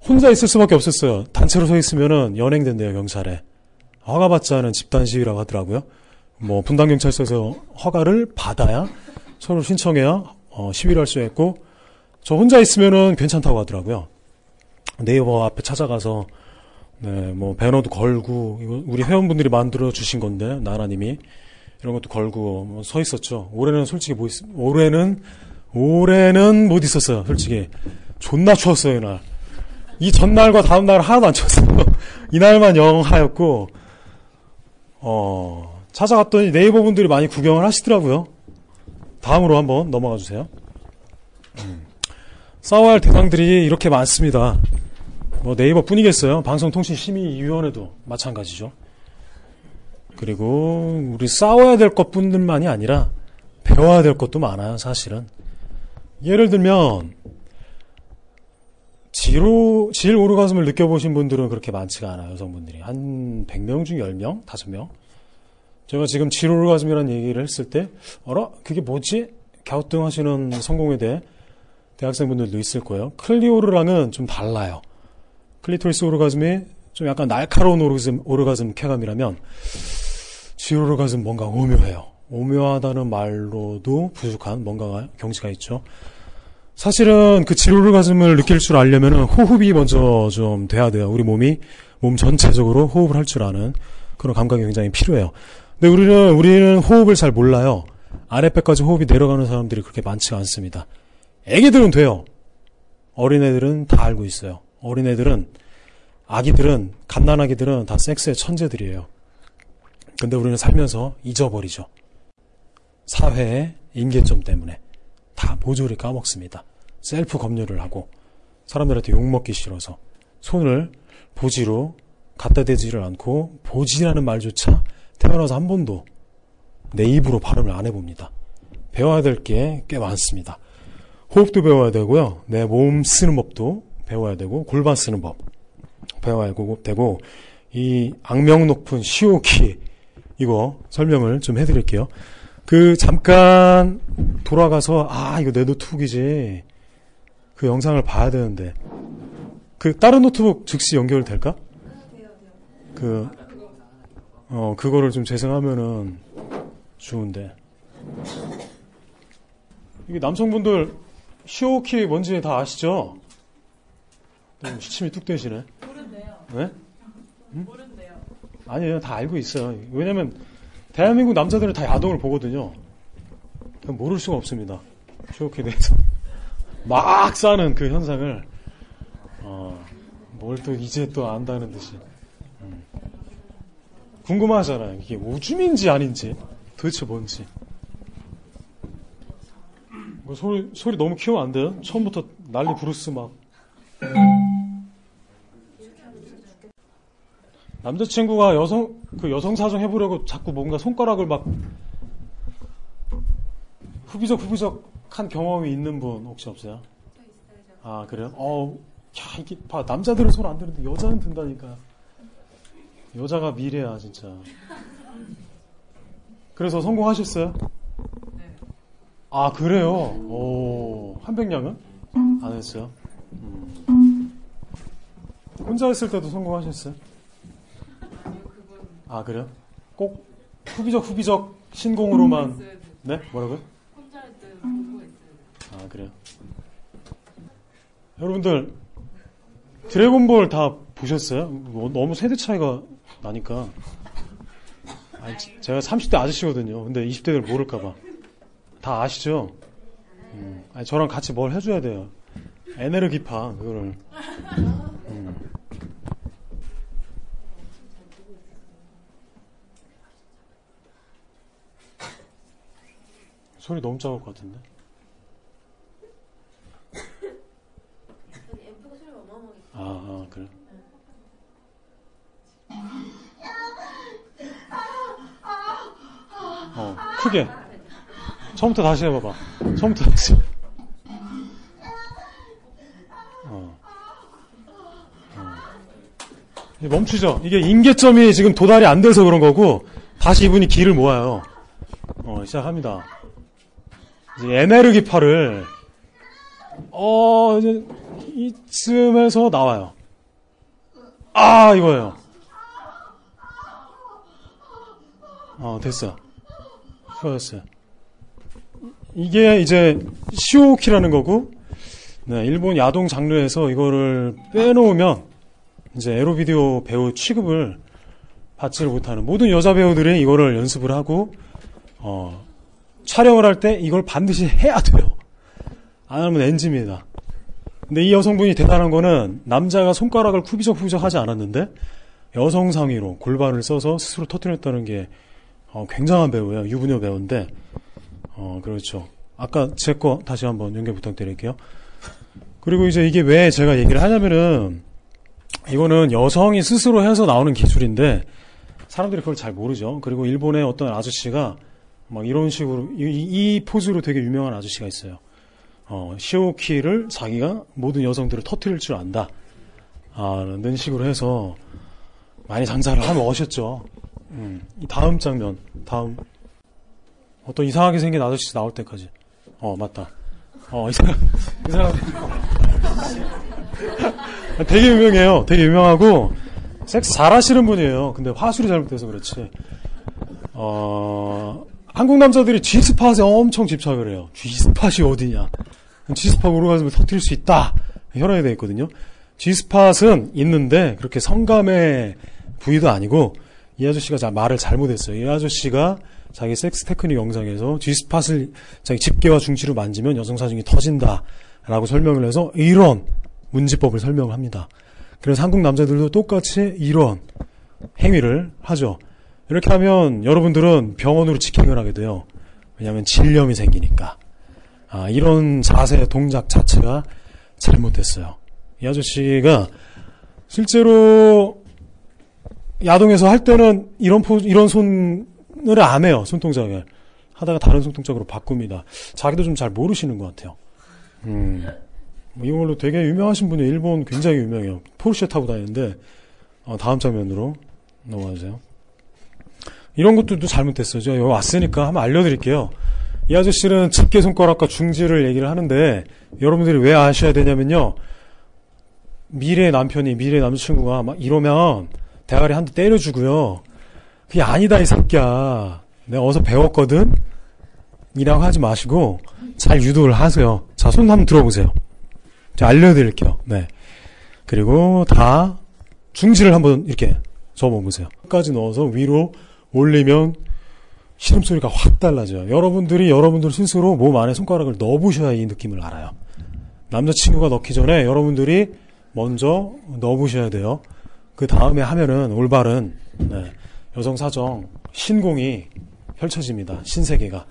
혼자 있을 수밖에 없었어요. 단체로 서 있으면은 연행된대요 경찰에. 허가받지 않은 집단 시위라고 하더라고요. 뭐 분당 경찰서에서 허가를 받아야 서로 신청해야 어, 시위를 할 수 있고 저 혼자 있으면은 괜찮다고 하더라고요. 네이버 앞에 찾아가서 네, 뭐 배너도 걸고 우리 회원분들이 만들어 주신 건데 나라님이 이런 것도 걸고 뭐 서 있었죠. 올해는 솔직히 뭐 있, 올해는 올해는 못 있었어요. 솔직히 존나 추웠어요 이날. 이 전날과 다음 날 하나도 안 추웠어요. 이날만 영하였고 어 찾아갔더니 네이버 분들이 많이 구경을 하시더라고요. 다음으로 한번 넘어가 주세요. 음. 싸워야 할 대상들이 이렇게 많습니다. 뭐 네이버 뿐이겠어요. 방송통신심의위원회도 마찬가지죠. 그리고 우리 싸워야 될 것뿐만이 아니라 배워야 될 것도 많아요, 사실은. 예를 들면 지로, 질 오르가즘을 느껴보신 분들은 그렇게 많지가 않아요, 여성분들이. 한 100명 중 10명? 5명? 제가 지금 질 오르가즘이라는 얘기를 했을 때, 어라? 그게 뭐지? 갸우뚱하시는 성공회대 대학생분들도 있을 거예요. 클리오르랑은 좀 달라요. 클리토리스 오르가즘이 좀 약간 날카로운 오르가즘, 오르가즘 쾌감이라면, 질 오르가즘 뭔가 오묘해요. 오묘하다는 말로도 부족한 뭔가 경지가 있죠. 사실은 그 질 오르가슴을 느낄 줄 알려면 호흡이 먼저 좀 돼야 돼요. 우리 몸이 몸 전체적으로 호흡을 할 줄 아는 그런 감각이 굉장히 필요해요. 근데 우리는 우리는 호흡을 잘 몰라요. 아랫배까지 호흡이 내려가는 사람들이 그렇게 많지가 않습니다. 애기들은 돼요. 어린애들은 다 알고 있어요. 어린애들은 아기들은 갓난아기들은 다 섹스의 천재들이에요. 근데 우리는 살면서 잊어버리죠. 사회의 임계점 때문에. 다 모조리 까먹습니다. 셀프 검열을 하고 사람들한테 욕먹기 싫어서 손을 보지로 갖다 대지를 않고 보지라는 말조차 태어나서 한 번도 내 입으로 발음을 안 해봅니다. 배워야 될 게 꽤 많습니다. 호흡도 배워야 되고요. 내 몸 쓰는 법도 배워야 되고 골반 쓰는 법 배워야 되고 이 악명 높은 시오키 이거 설명을 좀 해드릴게요. 그 잠깐 돌아가서 아 이거 내 노트북이지 그 영상을 봐야 되는데 그 다른 노트북 즉시 연결될까? 그 어 그거를 좀 재생하면은 좋은데 이게 남성분들 潮吹き 뭔지 다 아시죠? 좀 시침이 뚝 떼시네. 모른대요. 네? 모른대요. 아니에요. 다 알고 있어요. 왜냐면 대한민국 남자들은 다 야동을 보거든요. 모를 수가 없습니다. 쇼크에 대해서. 막 싸는 그 현상을, 어, 뭘 또 이제 또 안다는 듯이. 음. 궁금하잖아요. 이게 오줌인지 아닌지. 도대체 뭔지. 뭐 소리, 소리 너무 키우면 안 돼요? 처음부터 난리 부르스 막. 남자친구가 여성, 그 여성 사정 해보려고 자꾸 뭔가 손가락을 막 후비적 후비적 한 경험이 있는 분 혹시 없어요? 아, 그래요? 어, 야, 이게, 봐, 남자들은 손 안 드는데 여자는 든다니까. 여자가 미래야, 진짜. 그래서 성공하셨어요? 아, 그래요? 오, 한백량은? 안 했어요? 음. 혼자 했을 때도 성공하셨어요? 아 그래요? 꼭 후비적 후비적 신공으로만 네 뭐라고요? 혼자 할 때 보고 있어요. 아 그래요? 여러분들 드래곤볼 다 보셨어요? 뭐, 너무 세대 차이가 나니까 아니, 제가 30대 아저씨거든요. 근데 20대들 모를까봐 다 아시죠? 음, 아니, 저랑 같이 뭘 해줘야 돼요. 에네르기파 그거를 음. 소리 너무 작을 것 같은데. 아, 아 그래. 어, 크게. 처음부터 다시 해봐봐. 처음부터 다시. 어. 어. 멈추죠? 이게 임계점이 지금 도달이 안 돼서 그런 거고, 다시 이분이 기를 모아요. 어, 시작합니다. 에네르기파를 어 이제 이쯤에서 나와요. 아 이거예요. 어 됐어. 좋았어요. 이게 이제 시오키라는 거고, 네, 일본 야동 장르에서 이거를 빼놓으면 이제 에로비디오 배우 취급을 받지를 못하는 모든 여자 배우들이 이거를 연습을 하고 어, 촬영을 할 때 이걸 반드시 해야 돼요. 안 하면 NG입니다. 근데 이 여성분이 대단한 거는 남자가 손가락을 후비적 후비적 하지 않았는데 여성 상의로 골반을 써서 스스로 터뜨렸다는 게 어, 굉장한 배우예요. 유부녀 배우인데 어, 그렇죠. 아까 제 거 다시 한번 연결 부탁드릴게요. 그리고 이제 이게 왜 제가 얘기를 하냐면은 이거는 여성이 스스로 해서 나오는 기술인데 사람들이 그걸 잘 모르죠. 그리고 일본의 어떤 아저씨가 막 이런 식으로 이, 이 포즈로 되게 유명한 아저씨가 있어요. 어, 시오키를 자기가 모든 여성들을 터트릴 줄 안다. 아, 는 식으로 해서 많이 장사를 하면 오셨죠. 음, 이 다음 장면, 다음 어떤 이상하게 생긴 아저씨 나올 때까지. 어, 맞다. 어, 이 사람, 이 사람. 되게 유명해요. 되게 유명하고, 섹스 잘 하시는 분이에요. 근데 화술이 잘못돼서 그렇지. 어, 한국 남자들이 G스팟에 엄청 집착을 해요. G스팟이 어디냐. G스팟 오르가즘을 터뜨릴 수 있다. 혈안이 되어 있거든요. G스팟은 있는데, 그렇게 성감의 부위도 아니고, 이 아저씨가 자, 말을 잘못했어요. 이 아저씨가 자기 섹스 테크닉 영상에서 G스팟을 자기 집게와 중치로 만지면 여성 사진이 터진다. 라고 설명을 해서 이런 문지법을 설명을 합니다. 그래서 한국 남자들도 똑같이 이런 행위를 하죠. 이렇게 하면 여러분들은 병원으로 직행을 하게 돼요. 왜냐하면 질염이 생기니까. 아, 이런 자세, 동작 자체가 잘못됐어요. 이 아저씨가 실제로 야동에서 할 때는 이런 포, 이런 손을 안 해요. 손 동작을. 하다가 다른 손 동작으로 바꿉니다. 자기도 좀 잘 모르시는 것 같아요. 음. 뭐 이걸로 되게 유명하신 분이 일본 굉장히 유명해요. 포르쉐 타고 다니는데 어, 다음 장면으로 넘어가세요. 이런 것들도 잘못됐어요. 제가 여기 왔으니까 한번 알려드릴게요. 이 아저씨는 집게 손가락과 중지를 얘기를 하는데 여러분들이 왜 아셔야 되냐면요. 미래 남편이 미래 남자친구가 막 이러면 대가리 한 대 때려주고요. 그게 아니다 이 새끼야. 내가 어서 배웠거든. 이라고 하지 마시고 잘 유도를 하세요. 자, 손 한번 들어보세요. 제가 알려드릴게요. 네. 그리고 다 중지를 한번 이렇게 접어보세요. 끝까지 넣어서 위로 올리면 시름 소리가 확 달라져요. 여러분들이 여러분들 스스로 몸 안에 손가락을 넣어보셔야 이 느낌을 알아요. 남자친구가 넣기 전에 여러분들이 먼저 넣어보셔야 돼요. 그 다음에 하면은 올바른 네, 여성 사정 신공이 펼쳐집니다. 신세계가.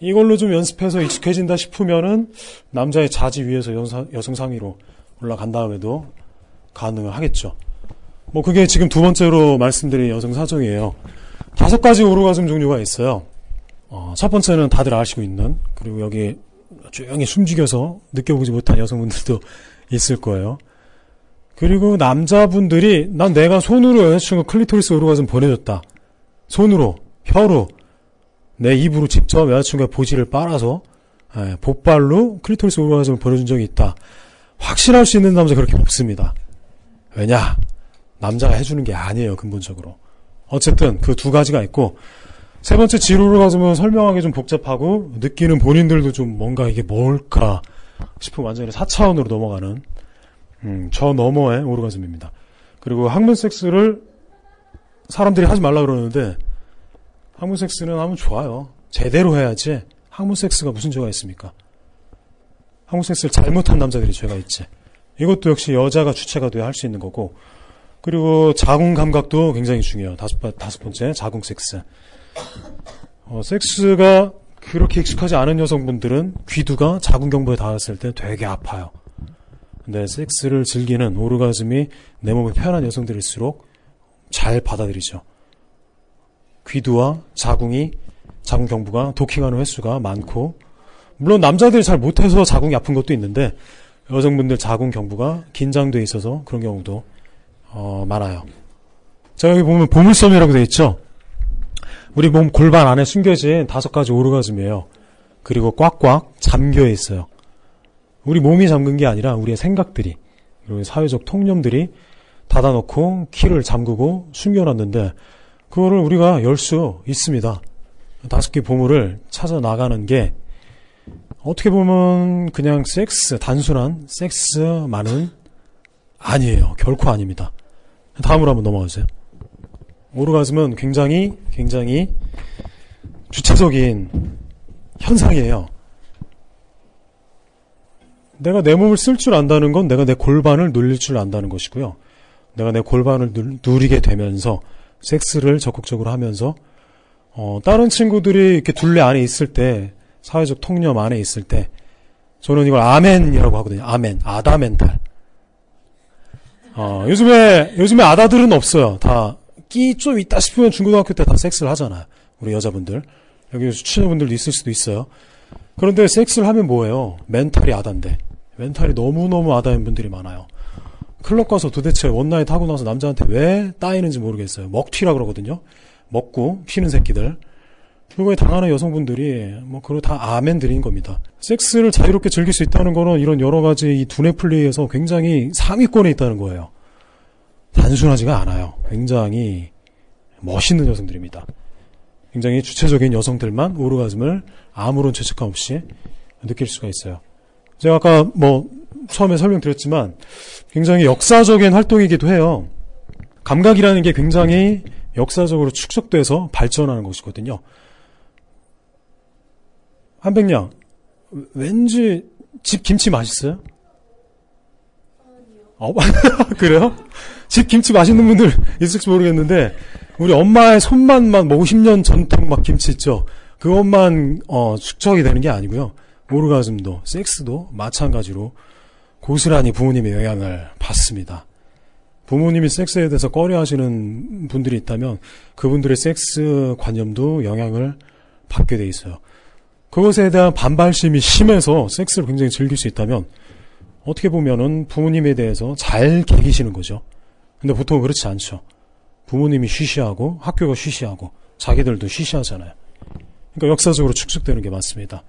이걸로 좀 연습해서 익숙해진다 싶으면은 남자의 자지 위에서 여성, 여성 상위로 올라간 다음에도 가능을 하겠죠. 뭐 그게 지금 두 번째로 말씀드린 여성 사정이에요. 다섯 가지 오르가즘 종류가 있어요. 어, 첫 번째는 다들 아시고 있는 그리고 여기 조용히 숨죽여서 느껴보지 못한 여성분들도 있을 거예요. 그리고 남자분들이 난 내가 손으로 여자친구 클리토리스 오르가즘 보내줬다. 손으로, 혀로, 내 입으로 직접 여자친구의 보지를 빨아서 예, 복발로 클리토리스 오르가즘을 보내준 적이 있다. 확실할 수 있는 남자 그렇게 없습니다. 왜냐? 남자가 해주는 게 아니에요, 근본적으로. 어쨌든 그 두 가지가 있고 세 번째 지루를 가지면 설명하기 좀 복잡하고 느끼는 본인들도 좀 뭔가 이게 뭘까 싶은 완전히 4차원으로 넘어가는 음, 저 너머의 오르가즘입니다. 그리고 항문 섹스를 사람들이 하지 말라 그러는데 학문 섹스는 하면 좋아요. 제대로 해야지 학문 섹스가 무슨 죄가 있습니까? 학문 섹스를 잘못한 남자들이 죄가 있지. 이것도 역시 여자가 주체가 돼야 할 수 있는 거고 그리고 자궁 감각도 굉장히 중요해요. 다섯, 다섯 번째 자궁 섹스. 어, 섹스가 그렇게 익숙하지 않은 여성분들은 귀두가 자궁 경부에 닿았을 때 되게 아파요. 근데 섹스를 즐기는 오르가즘이 내 몸에 편한 여성들일수록 잘 받아들이죠. 귀두와 자궁이 자궁 경부가 도킹하는 횟수가 많고 물론 남자들이 잘 못해서 자궁이 아픈 것도 있는데 여성분들 자궁 경부가 긴장돼 있어서 그런 경우도 어, 많아요. 자 여기 보면 보물섬이라고 되어 있죠. 우리 몸 골반 안에 숨겨진 다섯 가지 오르가즘이에요. 그리고 꽉꽉 잠겨 있어요. 우리 몸이 잠근 게 아니라 우리의 생각들이 그리고 사회적 통념들이 닫아놓고 키를 잠그고 숨겨놨는데 그거를 우리가 열 수 있습니다. 다섯 개 보물을 찾아 나가는 게 어떻게 보면 그냥 섹스 단순한 섹스만은 아니에요. 결코 아닙니다. 다음으로 한번 넘어가세요. 오르가즘은 굉장히 굉장히 주체적인 현상이에요. 내가 내 몸을 쓸 줄 안다는 건 내가 내 골반을 눌릴 줄 안다는 것이고요. 내가 내 골반을 누리게 되면서 섹스를 적극적으로 하면서 어, 다른 친구들이 이렇게 둘레 안에 있을 때 사회적 통념 안에 있을 때 저는 이걸 아멘이라고 하거든요. 아멘, 아다 멘탈. 어, 요즘에 요즘에 아다들은 없어요. 다 끼 좀 있다 싶으면 중고등학교 때 다 섹스를 하잖아요. 우리 여자분들 여기 수치자분들도 있을 수도 있어요. 그런데 섹스를 하면 뭐예요? mental이 아다인데 mental이 너무 너무 아다인 분들이 많아요. 클럽 가서 도대체 one night 하고 나서 남자한테 왜 따이는지 모르겠어요. 먹튀라 그러거든요. 먹고 튀는 새끼들. 그거에 당하는 여성분들이 뭐 그거 다 아멘들인 겁니다. 섹스를 자유롭게 즐길 수 있다는 거는 이런 여러 가지 이 두뇌 플레이에서 굉장히 상위권에 있다는 거예요. 단순하지가 않아요. 굉장히 멋있는 여성들입니다. 굉장히 주체적인 여성들만 오르가즘을 아무런 죄책감 없이 느낄 수가 있어요. 제가 아까 뭐 처음에 설명드렸지만 굉장히 역사적인 활동이기도 해요. 감각이라는 게 굉장히 역사적으로 축적돼서 발전하는 것이거든요. 한백냥, 왠지 집 김치 맛있어요? 어, 그래요? 집 김치 맛있는 분들 있을지 모르겠는데, 우리 엄마의 손만만 뭐 50년 전통 막 김치 있죠? 그것만, 어, 축적이 되는 게 아니고요. 오르가즘도, 섹스도 마찬가지로 고스란히 부모님의 영향을 받습니다. 부모님이 섹스에 대해서 꺼려 하시는 분들이 있다면 그분들의 섹스 관념도 영향을 받게 돼 있어요. 그것에 대한 반발심이 심해서 섹스를 굉장히 즐길 수 있다면 어떻게 보면은 부모님에 대해서 잘 개기시는 거죠. 근데 보통 그렇지 않죠. 부모님이 쉬쉬하고 학교가 쉬쉬하고 자기들도 쉬쉬하잖아요. 그러니까 역사적으로 축적되는 게 맞습니다.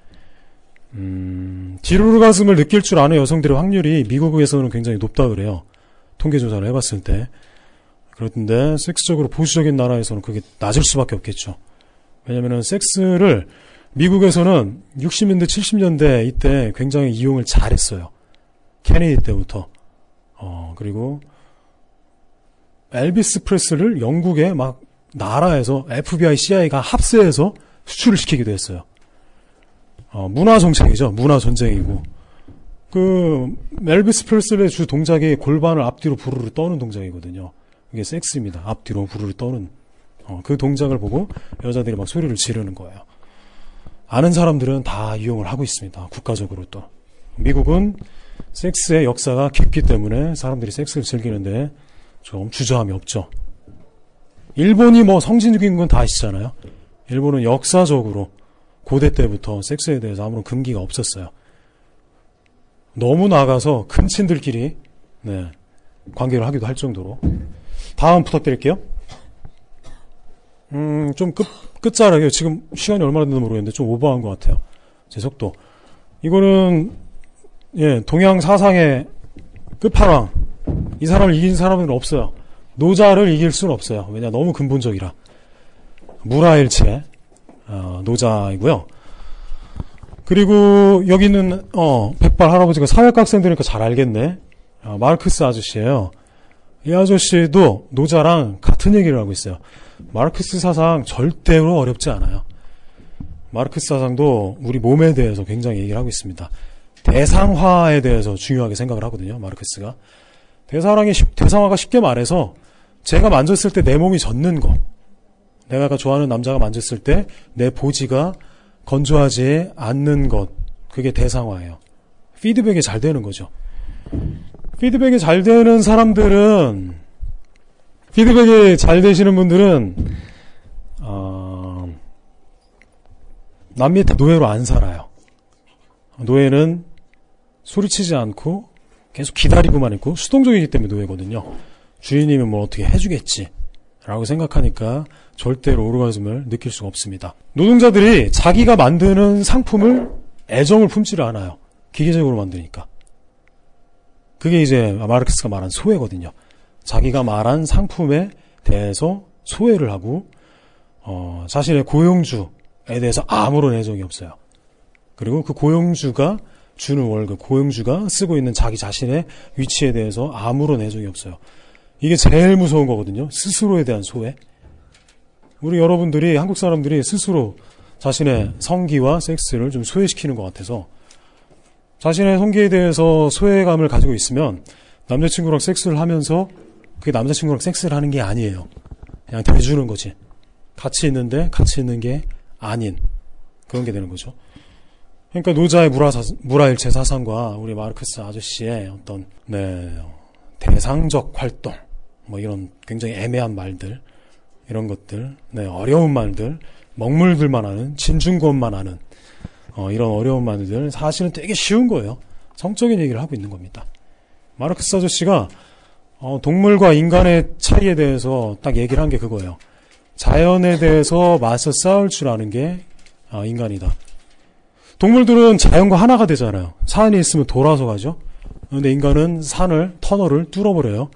음, 디로르가즘을 느낄 줄 아는 여성들의 확률이 미국에서는 굉장히 높다 그래요. 통계 조사를 해봤을 때. 그런데 섹스적으로 보수적인 나라에서는 그게 낮을 수밖에 없겠죠. 왜냐면은 섹스를 미국에서는 60년대, 70년대 이때 굉장히 이용을 잘했어요. 케네디 때부터. 어, 그리고 엘비스 프레스를 영국의 막 나라에서 FBI, CIA가 합세해서 수출을 시키기도 했어요. 어, 문화 정책이죠. 문화 전쟁이고. 그 엘비스 프레슬의 주 동작이 골반을 앞뒤로 부르르 떠는 동작이거든요. 이게 섹스입니다. 앞뒤로 부르르 떠는 어, 그 동작을 보고 여자들이 막 소리를 지르는 거예요. 아는 사람들은 다 이용을 하고 있습니다. 국가적으로 또 미국은 섹스의 역사가 깊기 때문에 사람들이 섹스를 즐기는데 좀 주저함이 없죠. 일본이 뭐 성진국인 건 다 아시잖아요. 일본은 역사적으로 고대 때부터 섹스에 대해서 아무런 금기가 없었어요. 너무 나가서 큰 친들끼리 네, 관계를 하기도 할 정도로 다음 부탁드릴게요. 음, 좀 끝, 끝자락에 지금 시간이 얼마나 됐는지 모르겠는데 좀 오버한 것 같아요. 제 속도. 이거는 예, 동양 사상의 끝판왕. 이 사람을 이긴 사람은 없어요. 노자를 이길 수는 없어요. 왜냐 너무 근본적이라. 무라일체 어, 노자이고요. 그리고 여기는 어, 백발 할아버지가 사회과 학생들이니까 잘 알겠네. 어, 마르크스 아저씨예요. 이 아저씨도 노자랑 같은 얘기를 하고 있어요. 마르크스 사상 절대로 어렵지 않아요. 마르크스 사상도 우리 몸에 대해서 굉장히 얘기를 하고 있습니다. 대상화에 대해서 중요하게 생각을 하거든요. 마르크스가 대상화가, 대상화가 쉽게 말해서 제가 만졌을 때 내 몸이 젖는 거, 내가 좋아하는 남자가 만졌을 때 내 보지가 건조하지 않는 것, 그게 대상화예요. 피드백이 잘 되는 거죠. 피드백이 잘 되는 사람들은, 피드백이 잘 되시는 분들은, 어, 남 밑에 노예로 안 살아요. 노예는 소리치지 않고 계속 기다리고만 있고 수동적이기 때문에 노예거든요. 주인이면 뭘 어떻게 해주겠지. 라고 생각하니까 절대로 오르가즘을 느낄 수가 없습니다. 노동자들이 자기가 만드는 상품을 애정을 품지를 않아요. 기계적으로 만드니까. 그게 이제 마르크스가 말한 소외거든요. 자기가 말한 상품에 대해서 소외를 하고 어, 자신의 고용주에 대해서 아무런 애정이 없어요. 그리고 그 고용주가 주는 월급, 고용주가 쓰고 있는 자기 자신의 위치에 대해서 아무런 애정이 없어요. 이게 제일 무서운 거거든요. 스스로에 대한 소외. 우리 여러분들이 한국 사람들이 스스로 자신의 성기와 섹스를 좀 소외시키는 것 같아서 자신의 성기에 대해서 소외감을 가지고 있으면 남자친구랑 섹스를 하면서 그게 남자친구랑 섹스를 하는 게 아니에요. 그냥 대주는 거지. 같이 있는데 같이 있는 게 아닌 그런 게 되는 거죠. 그러니까 노자의 물화, 물화일체 사상과 우리 마르크스 아저씨의 어떤 네, 대상적 활동 뭐 이런 굉장히 애매한 말들 이런 것들 네, 어려운 말들 먹물들만 하는 진중권만 하는 어, 이런 어려운 말들 사실은 되게 쉬운 거예요. 성적인 얘기를 하고 있는 겁니다. 마르크스 아저씨가 어, 동물과 인간의 차이에 대해서 딱 얘기를 한 게 그거예요. 자연에 대해서 맞서 싸울 줄 아는 게 아, 인간이다. 동물들은 자연과 하나가 되잖아요. 산이 있으면 돌아서 가죠. 근데 인간은 산을 터널을 뚫어버려요.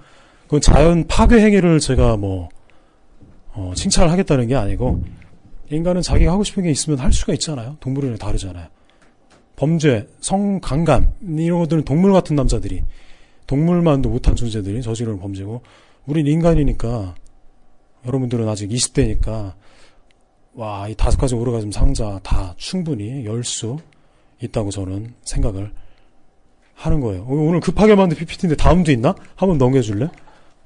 그건 자연 파괴 행위를 제가 뭐 어, 칭찬을 하겠다는 게 아니고 인간은 자기가 하고 싶은 게 있으면 할 수가 있잖아요. 동물이랑 다르잖아요. 범죄, 성, 강간 이런 것들은 동물 같은 남자들이 동물만도 못한 존재들이 저지르는 범죄고 우린 인간이니까 여러분들은 아직 20대니까 와, 이 다섯 가지 오르가즘 상자 다 충분히 열 수 있다고 저는 생각을 하는 거예요. 어, 오늘 급하게 만든 PPT인데 다음도 있나? 한번 넘겨줄래?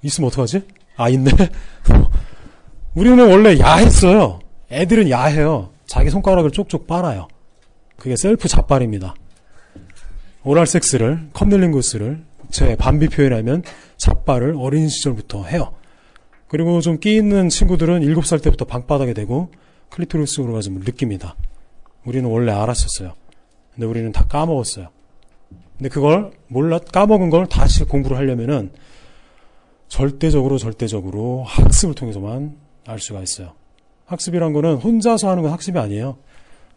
있으면 어떡하지? 아, 있네? 우리는 원래 야했어요. 애들은 야해요. 자기 손가락을 쪽쪽 빨아요. 그게 셀프 잡발입니다. 오랄 섹스를, 컵넬링구스를 제 반비 표현하면 잡발을 어린 시절부터 해요. 그리고 좀 끼 있는 친구들은 7살 때부터 방바닥에 대고 클리토리스 오르가즘을 느낍니다. 우리는 원래 알았었어요. 근데 우리는 다 까먹었어요. 근데 그걸 몰라 까먹은 걸 다시 공부를 하려면은 절대적으로 절대적으로 학습을 통해서만 알 수가 있어요. 학습이란 거는 혼자서 하는 건 학습이 아니에요.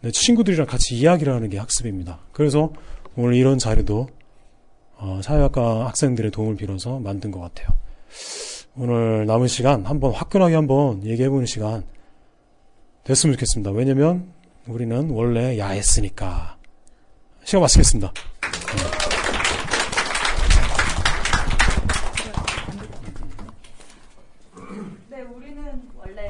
내 친구들이랑 같이 이야기를 하는 게 학습입니다. 그래서 오늘 이런 자리도 어, 사회학과 학생들의 도움을 빌어서 만든 것 같아요. 오늘 남은 시간 한번 화끈하게 한번 얘기해보는 시간 됐으면 좋겠습니다. 왜냐면 우리는 원래 야했으니까. 시간 마치겠습니다. 네, 우리는 원래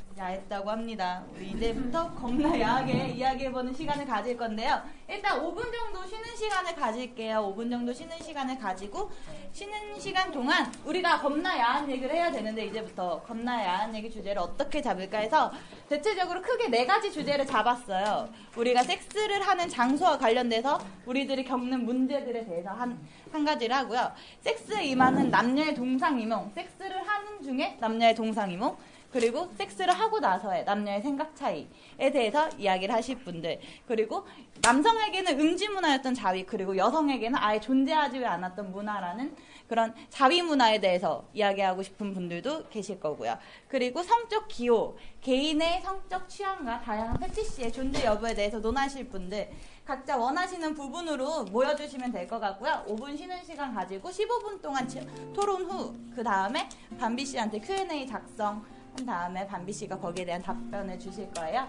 야했다고 합니다. 우리 이제부터 겁나 야하게 이야기해보는 시간을 가질 건데요. 일단 5분 정도 쉬는 시간을 가질게요. 5분 정도 쉬는 시간을 가지고 쉬는 시간 동안 우리가 겁나 야한 얘기를 해야 되는데 이제부터 겁나 야한 얘기 주제를 어떻게 잡을까 해서 대체적으로 크게 네 가지 주제를 잡았어요. 우리가 섹스를 하는 장소와 관련돼서 우리들이 겪는 문제들에 대해서 한, 한 가지를 하고요. 섹스에 임하는 남녀의 동상 이몽, 섹스를 하는 중에 남녀의 동상 이몽, 그리고 섹스를 하고 나서의 남녀의 생각 차이에 대해서 이야기를 하실 분들 그리고 남성에게는 음지 문화였던 자위 그리고 여성에게는 아예 존재하지 않았던 문화라는 그런 자위 문화에 대해서 이야기하고 싶은 분들도 계실 거고요. 그리고 성적 기호, 개인의 성적 취향과 다양한 패티시의 존재 여부에 대해서 논하실 분들 각자 원하시는 부분으로 모여주시면 될 것 같고요. 5분 쉬는 시간 가지고 15분 동안 지- 토론 후 그 다음에 반비 씨한테 Q&A 작성 한 다음에 반비 씨가 거기에 대한 답변을 주실 거예요.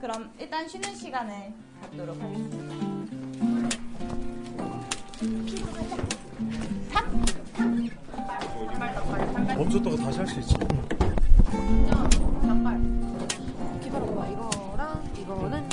그럼 일단 쉬는 시간을 갖도록 하겠습니다. 멈췄다가 다시 할 수 있지. 기다려봐 이거랑 이거는